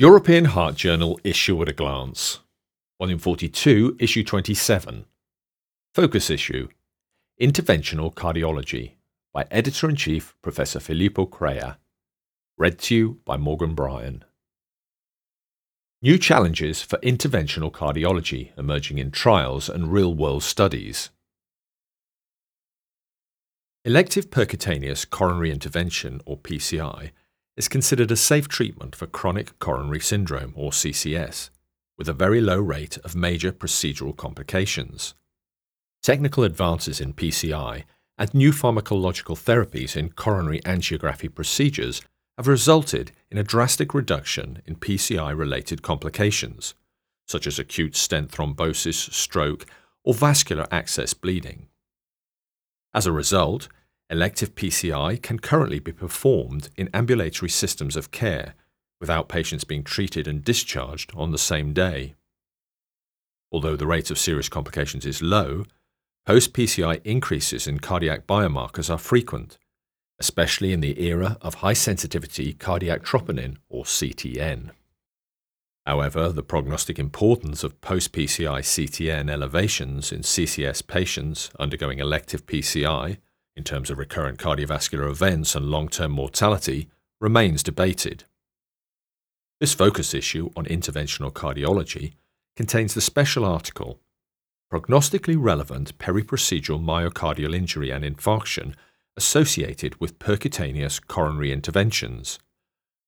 European Heart Journal Issue at a Glance, Volume 42, Issue 27. Focus Issue Interventional Cardiology by Editor in Chief Professor Filippo Crea. Read to you by Morgan Bryan. New challenges for interventional cardiology emerging in trials and real world studies. Elective percutaneous coronary intervention, or PCI, is considered a safe treatment for chronic coronary syndrome, or CCS, with a very low rate of major procedural complications. Technical advances in PCI and new pharmacological therapies in coronary angiography procedures have resulted in a drastic reduction in PCI related complications, such as acute stent thrombosis, stroke, or vascular access bleeding. As a result, elective PCI can currently be performed in ambulatory systems of care without patients being treated and discharged on the same day. Although the rate of serious complications is low, post PCI increases in cardiac biomarkers are frequent especially in the era of high sensitivity cardiac troponin, or CTN. However, the prognostic importance of post PCI CTN elevations in CCS patients undergoing elective PCI, in terms of recurrent cardiovascular events and long term mortality, remains debated. This focus issue on interventional cardiology contains the special article Prognostically Relevant Periprocedural Myocardial Injury and Infarction associated with percutaneous coronary interventions,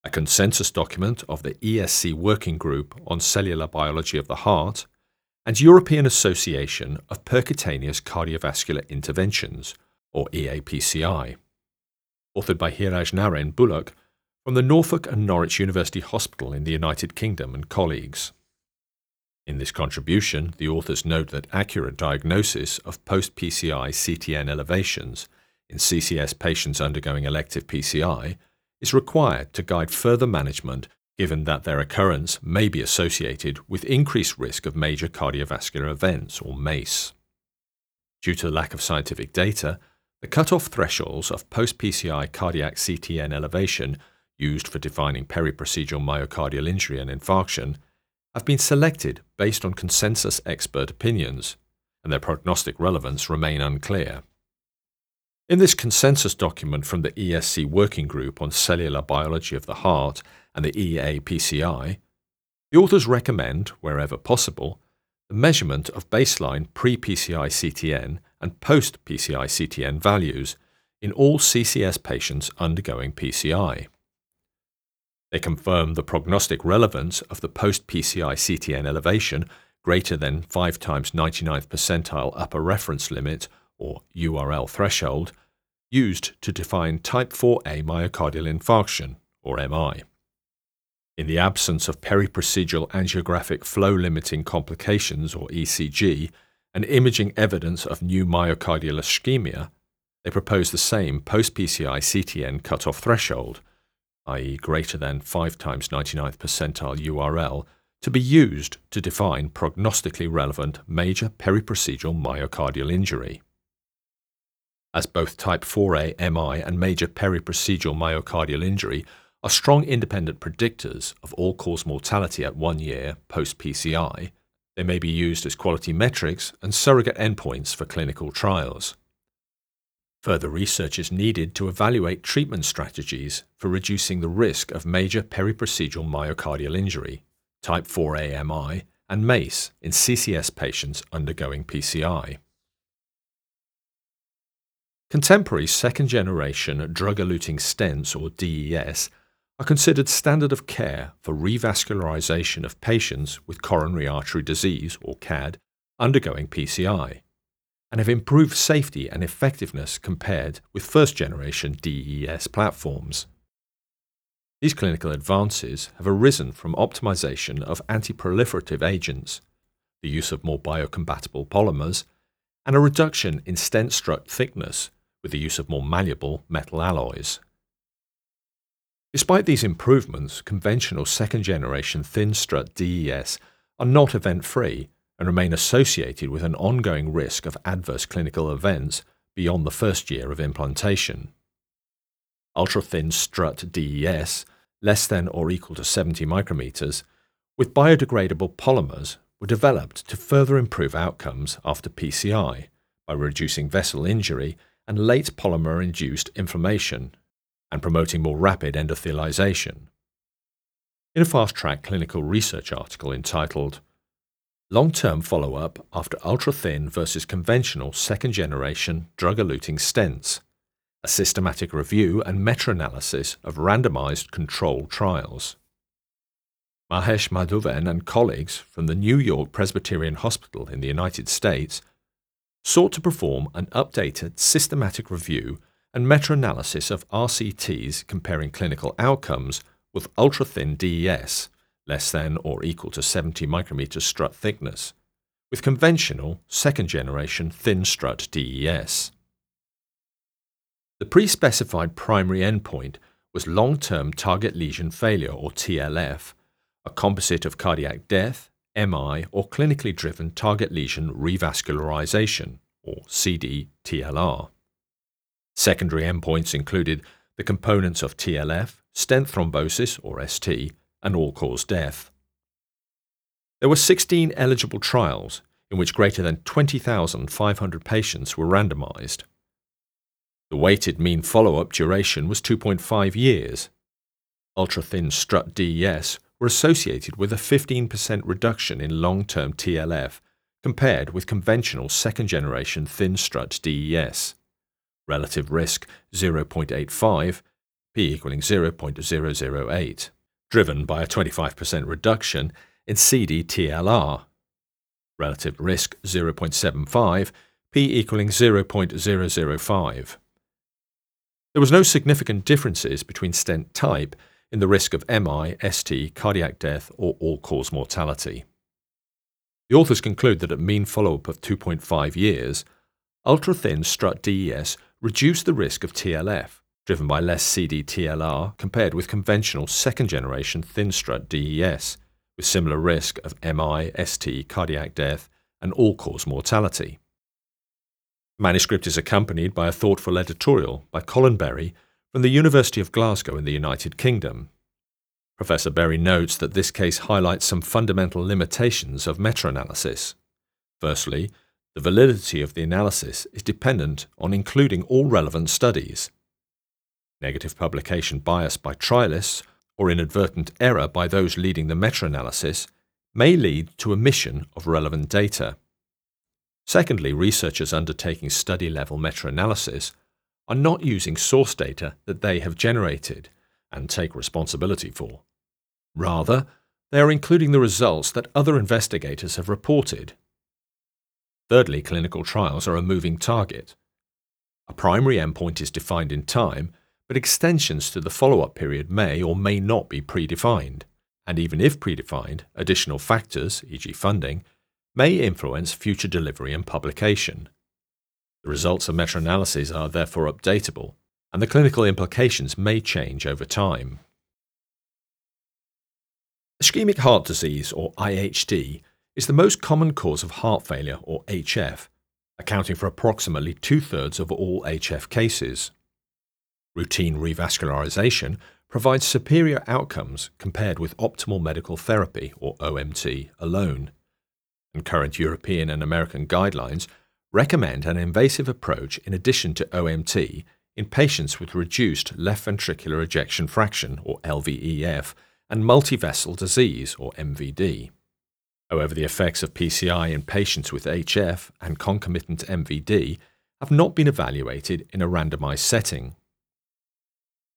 a consensus document of the ESC Working Group on Cellular Biology of the Heart, and European Association of Percutaneous Cardiovascular Interventions, or EAPCI, authored by Heerajnarain Bulluck from the Norfolk and Norwich University Hospital in the United Kingdom and colleagues. In this contribution, the authors note that accurate diagnosis of post PCI CTN elevations in CCS patients undergoing elective PCI is required to guide further management given that their occurrence may be associated with increased risk of major cardiovascular events or MACE. Due to lack of scientific data, the cutoff thresholds of post PCI cardiac CTN elevation used for defining periprocedural myocardial injury and infarction have been selected based on consensus expert opinions, and their prognostic relevance remain unclear. In this consensus document from the ESC Working Group on Cellular Biology of the Heart and the EAPCI, the authors recommend, wherever possible, the measurement of baseline pre PCI CTN and post PCI CTN values in all CCS patients undergoing PCI. They confirm the prognostic relevance of the post PCI CTN elevation greater than 5 times 99th percentile upper reference limit or URL threshold, used to define type 4A myocardial infarction, or MI. In the absence of periprocedural angiographic flow limiting complications, or ECG, and imaging evidence of new myocardial ischemia, they propose the same post PCI CTN cutoff threshold, i.e., greater than 5 times 99th percentile URL, to be used to define prognostically relevant major periprocedural myocardial injury. As both type 4A MI and major periprocedural myocardial injury are strong independent predictors of all cause mortality at one year post PCI, they may be used as quality metrics and surrogate endpoints for clinical trials. Further research is needed to evaluate treatment strategies for reducing the risk of major periprocedural myocardial injury, type 4A MI, and MACE in CCS patients undergoing PCI. Contemporary second generation drug eluting stents, or DES, are considered standard of care for revascularization of patients with coronary artery disease, or CAD, undergoing PCI, and have improved safety and effectiveness compared with first generation DES platforms. These clinical advances have arisen from optimization of antiproliferative agents, the use of more biocompatible polymers, and a reduction in stent strut thickness with the use of more malleable metal alloys. Despite these improvements, conventional second generation thin strut DES are not event free and remain associated with an ongoing risk of adverse clinical events beyond the first year of implantation. Ultra thin strut DES less than or equal to 70 micrometers, with biodegradable polymers were developed to further improve outcomes after PCI by reducing vessel injury and late polymer induced inflammation and promoting more rapid endothelialization. In a fast track clinical research article entitled Long term follow up after ultra thin versus conventional second generation drug eluting stents, a systematic review and meta analysis of randomized controlled trials. Mahesh Madhavan and colleagues from the New York Presbyterian Hospital in the United States sought to perform an updated systematic review and meta analysis of RCTs comparing clinical outcomes with ultra thin DES, less than or equal to 70 micrometers strut thickness, with conventional second generation thin strut DES. The pre specified primary endpoint was long term target lesion failure, or TLF, a composite of cardiac death, MI, or clinically driven target lesion revascularization, or CD-TLR. Secondary endpoints included the components of TLF, stent thrombosis, or ST, and all-cause death. There were 16 eligible trials in which greater than 20,500 patients were randomized. The weighted mean follow-up duration was 2.5 years. Ultra-thin strut DES were associated with a 15% reduction in long-term TLF compared with conventional second-generation thin strut DES. Relative risk 0.85, p equaling 0.008, driven by a 25% reduction in CD-TLR. Relative risk 0.75, p equaling 0.005. There was no significant differences between stent type in the risk of MI, ST, cardiac death, or all cause mortality. The authors conclude that at mean follow up of 2.5 years, ultra thin strut DES reduced the risk of TLF, driven by less CD-TLR compared with conventional second generation thin strut DES, with similar risk of MI, ST, cardiac death, and all cause mortality. The manuscript is accompanied by a thoughtful editorial by Colin Berry from the University of Glasgow in the United Kingdom. Professor Berry notes that this case highlights some fundamental limitations of meta analysis. Firstly, the validity of the analysis is dependent on including all relevant studies. Negative publication bias by trialists or inadvertent error by those leading the meta analysis may lead to omission of relevant data. Secondly, researchers undertaking study level meta analysis are not using source data that they have generated and take responsibility for. Rather, they are including the results that other investigators have reported. Thirdly, clinical trials are a moving target. A primary endpoint is defined in time, but extensions to the follow up period may or may not be predefined, and even if predefined, additional factors, e.g., funding, may influence future delivery and publication. The results of meta analyses are therefore updatable, and the clinical implications may change over time. Ischemic heart disease, or IHD, is the most common cause of heart failure, or HF, accounting for approximately two thirds of all HF cases. Routine revascularization provides superior outcomes compared with optimal medical therapy, or OMT, alone. And current European and American guidelines recommend an invasive approach in addition to OMT in patients with reduced left ventricular ejection fraction, or LVEF, and multivessel disease, or MVD. However, the effects of PCI in patients with HF and concomitant MVD have not been evaluated in a randomized setting.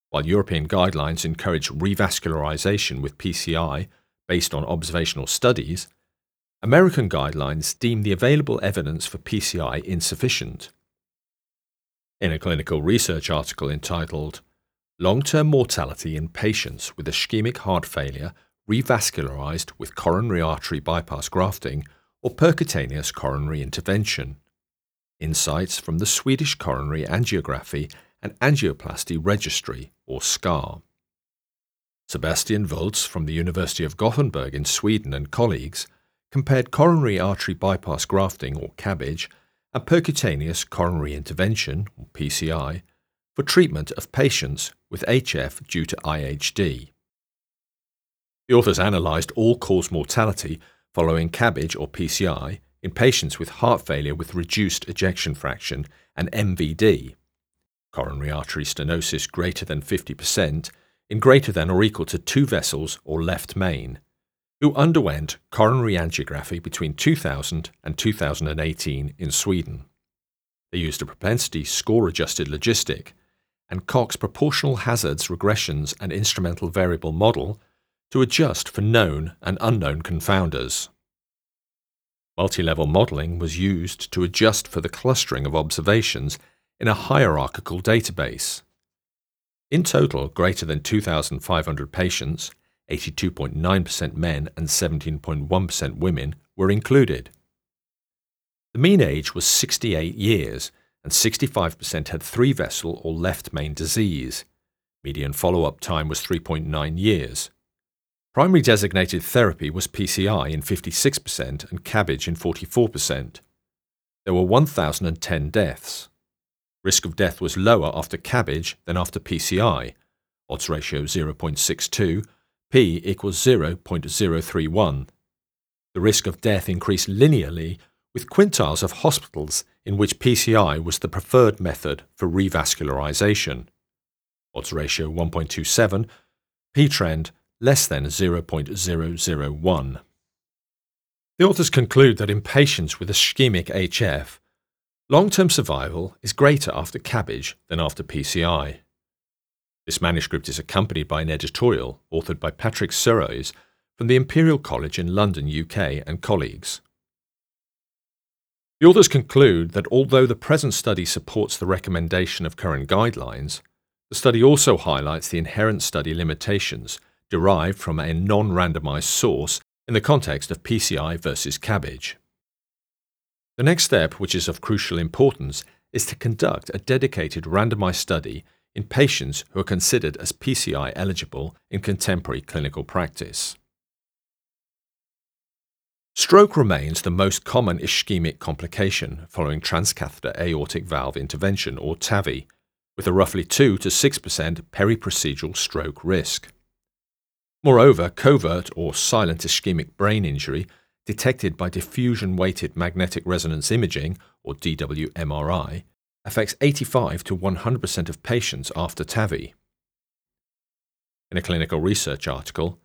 While European guidelines encourage revascularization with PCI based on observational studies, American guidelines deem the available evidence for PCI insufficient. In a clinical research article entitled Long-term mortality in patients with ischemic heart failure revascularized with coronary artery bypass grafting or percutaneous coronary intervention. Insights from the Swedish Coronary Angiography and Angioplasty Registry, or SCAAR. Sebastian Völz from the University of Gothenburg in Sweden and colleagues compared coronary artery bypass grafting, or CABG, and percutaneous coronary intervention, or PCI, for treatment of patients with HF due to IHD. The authors analysed all cause mortality following CABG or PCI in patients with heart failure with reduced ejection fraction and MVD, coronary artery stenosis greater than 50%, in greater than or equal to two vessels or left main, who underwent coronary angiography between 2000 and 2018 in Sweden. They used a propensity score adjusted logistic and Cox proportional hazards regressions and instrumental variable model to adjust for known and unknown confounders. Multi-level modeling was used to adjust for the clustering of observations in a hierarchical database. In total, greater than 2,500 patients, 82.9% men and 17.1% women, were included. The mean age was 68 years, and 65% had three vessel or left main disease. Median follow up time was 3.9 years. Primary designated therapy was PCI in 56% and CABG in 44%. There were 1,010 deaths. Risk of death was lower after CABG than after PCI, odds ratio 0.62, p equals 0.031. The risk of death increased linearly with quintiles of hospitals in which PCI was the preferred method for revascularization. Odds ratio 1.27, p trend less than 0.001. The authors conclude that in patients with ischemic HF, long term survival is greater after CABG than after PCI. This manuscript is accompanied by an editorial authored by Patrick Serruys from the Imperial College in London, UK, and colleagues. The authors conclude that although the present study supports the recommendation of current guidelines, the study also highlights the inherent study limitations derived from a non randomized source in the context of PCI versus cabbage. The next step, which is of crucial importance, is to conduct a dedicated randomized study in patients who are considered as PCI eligible in contemporary clinical practice. Stroke remains the most common ischemic complication following transcatheter aortic valve intervention or TAVI, with a roughly 2 to 6% periprocedural stroke risk. Moreover, covert or silent ischemic brain injury detected by diffusion weighted magnetic resonance imaging or DWMRI affects 85 to 100% of patients after TAVI. In a clinical research article,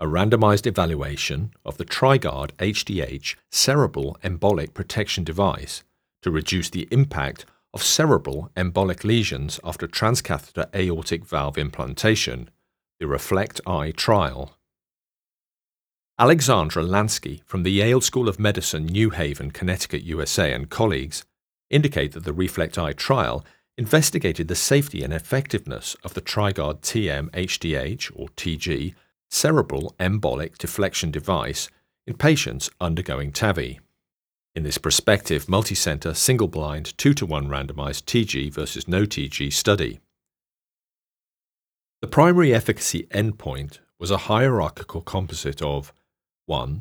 a randomized evaluation of the TriGuard HDH cerebral embolic protection device to reduce the impact of cerebral embolic lesions after transcatheter aortic valve implantation the REFLECT-I trial. Alexandra Lansky from the Yale School of Medicine, New Haven, Connecticut, USA, and colleagues indicate that the REFLECT-I trial investigated the safety and effectiveness of the TriGuard TM HDH or TG cerebral embolic deflection device in patients undergoing TAVI. In this prospective multicenter single blind 2 to 1 randomized TG versus no TG study. The primary efficacy endpoint was a hierarchical composite of 1.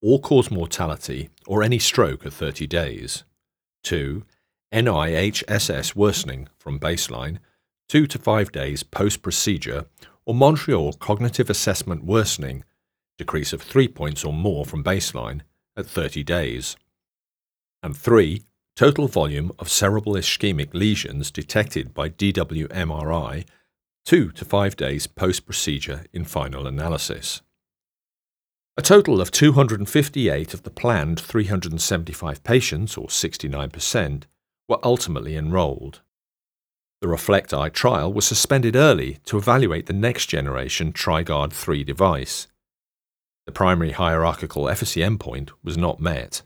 All cause mortality or any stroke at 30 days, 2. NIHSS worsening from baseline, 2 to 5 days post procedure, or Montreal cognitive assessment worsening, decrease of 3 points or more from baseline at 30 days, and 3. Total volume of cerebral ischemic lesions detected by DWMRI two to five days post procedure in final analysis. A total of 258 of the planned 375 patients, or 69%, were ultimately enrolled. The REFLECT-I trial was suspended early to evaluate the next generation TriGuard 3 device. The primary hierarchical efficacy endpoint was not met.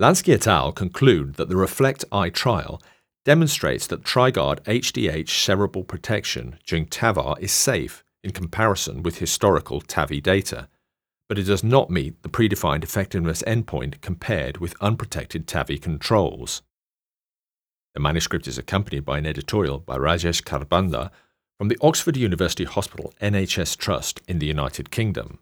Lansky et al. conclude that the REFLECT-I trial demonstrates that TriGuard HDH cerebral protection during TAVR is safe in comparison with historical TAVI data, but it does not meet the predefined effectiveness endpoint compared with unprotected TAVI controls. The manuscript is accompanied by an editorial by Rajesh Kharbanda from the Oxford University Hospital NHS Trust in the United Kingdom.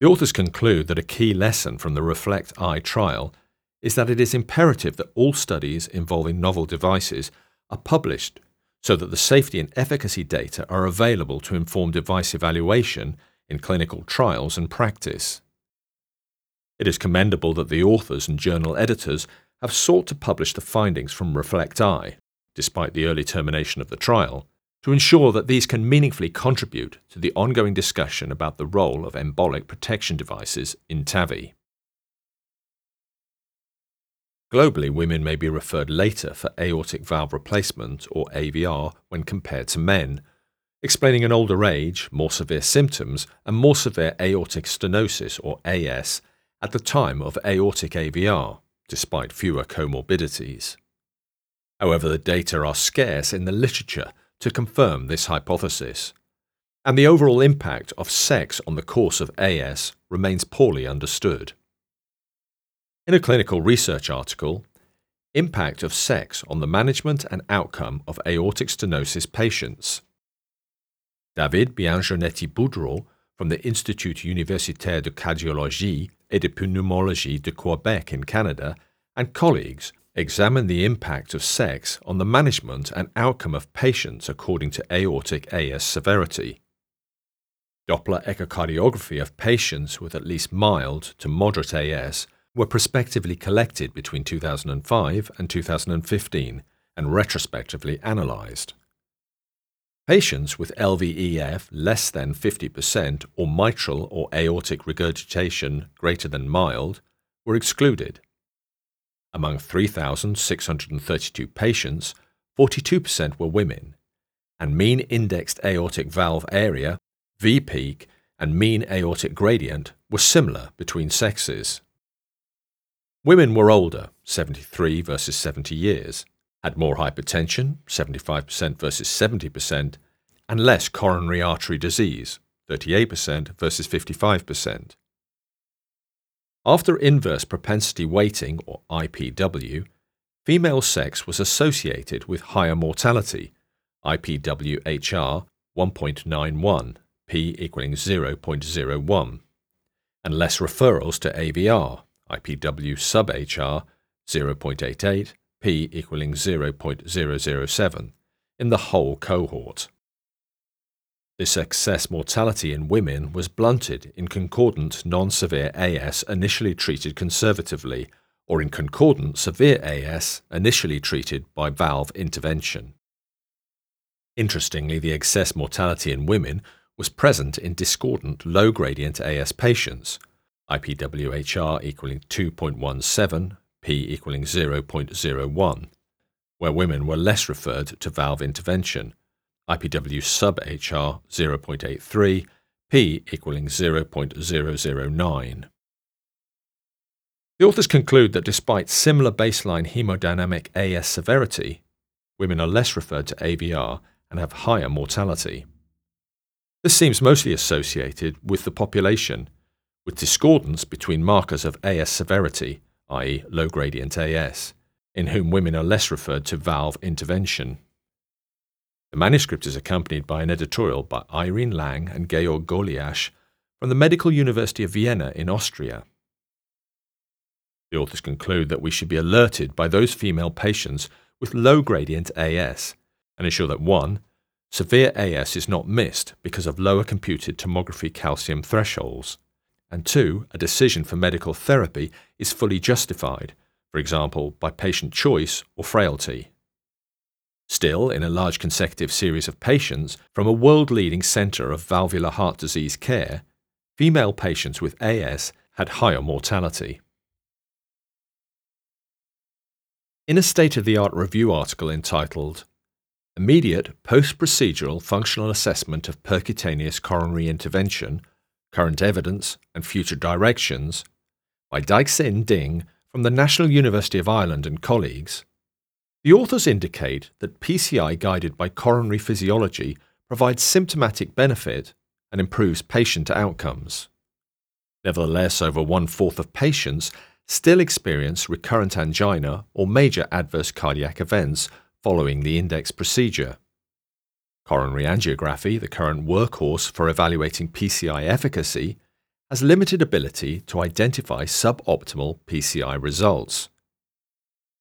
The authors conclude that a key lesson from the REFLECT-I trial is that it is imperative that all studies involving novel devices are published so that the safety and efficacy data are available to inform device evaluation in clinical trials and practice. It is commendable that the authors and journal editors have sought to publish the findings from REFLECT-I, despite the early termination of the trial, to ensure that these can meaningfully contribute to the ongoing discussion about the role of embolic protection devices in TAVI. Globally, women may be referred later for aortic valve replacement or AVR when compared to men, explaining an older age, more severe symptoms, and more severe aortic stenosis or AS at the time of aortic AVR, despite fewer comorbidities. However, the data are scarce in the literature to confirm this hypothesis, and the overall impact of sex on the course of AS remains poorly understood. In a clinical research article, Impact of Sex on the Management and Outcome of Aortic Stenosis Patients, David Bienjonetti-Boudreau from the Institut Universitaire de Cardiologie et de Pneumologie de Quebec in Canada and colleagues examined the impact of sex on the management and outcome of patients according to aortic AS severity. Doppler echocardiography of patients with at least mild to moderate AS were prospectively collected between 2005 and 2015 and retrospectively analysed. Patients with LVEF less than 50% or mitral or aortic regurgitation greater than mild were excluded. Among 3,632 patients, 42% were women, and mean indexed aortic valve area, V peak, and mean aortic gradient were similar between sexes. Women were older, 73 versus 70 years, had more hypertension, 75% versus 70%, and less coronary artery disease, 38% versus 55%. After inverse propensity weighting, or IPW, female sex was associated with higher mortality, IPWHR 1.91, p equaling 0.01, and less referrals to AVR, IPW sub HR 0.88, p equaling 0.007, in the whole cohort. This excess mortality in women was blunted in concordant non severe AS initially treated conservatively, or in concordant severe AS initially treated by valve intervention. Interestingly, the excess mortality in women was present in discordant low gradient AS patients, IPWHR equaling 2.17, P equaling 0.01, where women were less referred to valve intervention IPW sub HR 0.83, P equaling 0.009. The authors conclude that despite similar baseline hemodynamic AS severity, women are less referred to AVR and have higher mortality. This seems mostly associated with the population, with discordance between markers of AS severity, i.e., low gradient AS, in whom women are less referred to valve intervention. The manuscript is accompanied by an editorial by Irene Lang and Georg Goliasch from the Medical University of Vienna in Austria. The authors conclude that we should be alerted by those female patients with low gradient AS and ensure that 1. Severe AS is not missed because of lower computed tomography calcium thresholds, and 2. A decision for medical therapy is fully justified, for example, by patient choice or frailty. Still, in a large consecutive series of patients from a world leading centre of valvular heart disease care, female patients with AS had higher mortality. In a state of the art review article entitled Immediate Post Procedural Functional Assessment of Percutaneous Coronary Intervention, Current Evidence and Future Directions by Daixin Ding from the National University of Ireland and colleagues, the authors indicate that PCI guided by coronary physiology provides symptomatic benefit and improves patient outcomes. Nevertheless, over one fourth of patients still experience recurrent angina or major adverse cardiac events following the index procedure. Coronary angiography, the current workhorse for evaluating PCI efficacy, has limited ability to identify suboptimal PCI results.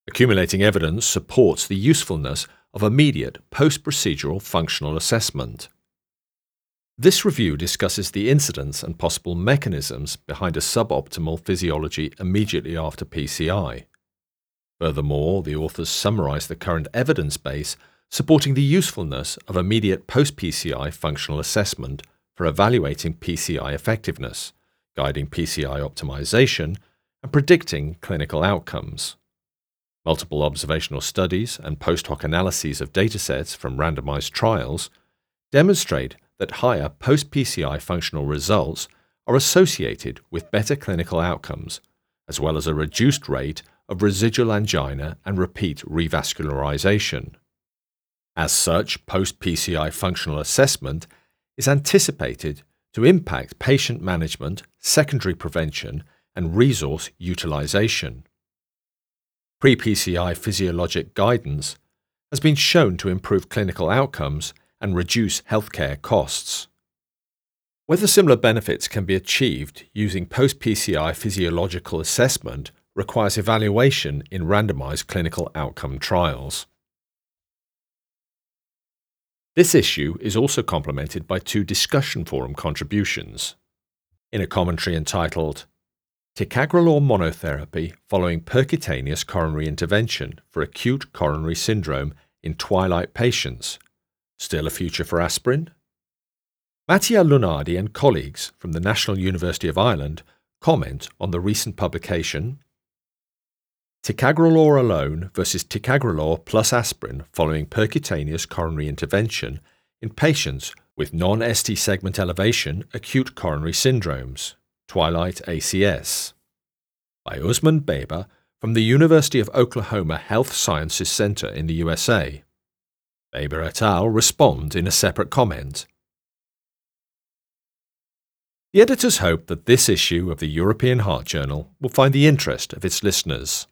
Accumulating evidence supports the usefulness of immediate post procedural functional assessment. This review discusses the incidence and possible mechanisms behind a suboptimal physiology immediately after PCI. Furthermore, the authors summarize the current evidence base supporting the usefulness of immediate post PCI functional assessment for evaluating PCI effectiveness, guiding PCI optimization, and predicting clinical outcomes. Multiple observational studies and post hoc analyses of datasets from randomized trials demonstrate that higher post PCI functional results are associated with better clinical outcomes, as well as a reduced rate of residual angina and repeat revascularization. As such, post PCI functional assessment is anticipated to impact patient management, secondary prevention, and resource utilization. Pre PCI physiologic guidance has been shown to improve clinical outcomes and reduce healthcare costs. Whether similar benefits can be achieved using post PCI physiological assessment requires evaluation in randomized clinical outcome trials. This issue is also complemented by two discussion forum contributions. In a commentary entitled Ticagrelor monotherapy following percutaneous coronary intervention for acute coronary syndrome in twilight patients, still a future for aspirin? Mattia Lunardi and colleagues from the National University of Ireland comment on the recent publication Ticagrelor alone versus ticagrelor plus aspirin following percutaneous coronary intervention in patients with non ST segment elevation acute coronary syndromes, Twilight ACS, by Usman Baber from the University of Oklahoma Health Sciences Center in the USA. Baber et al. respond in a separate comment. The editors hope that this issue of the European Heart Journal will find the interest of its listeners.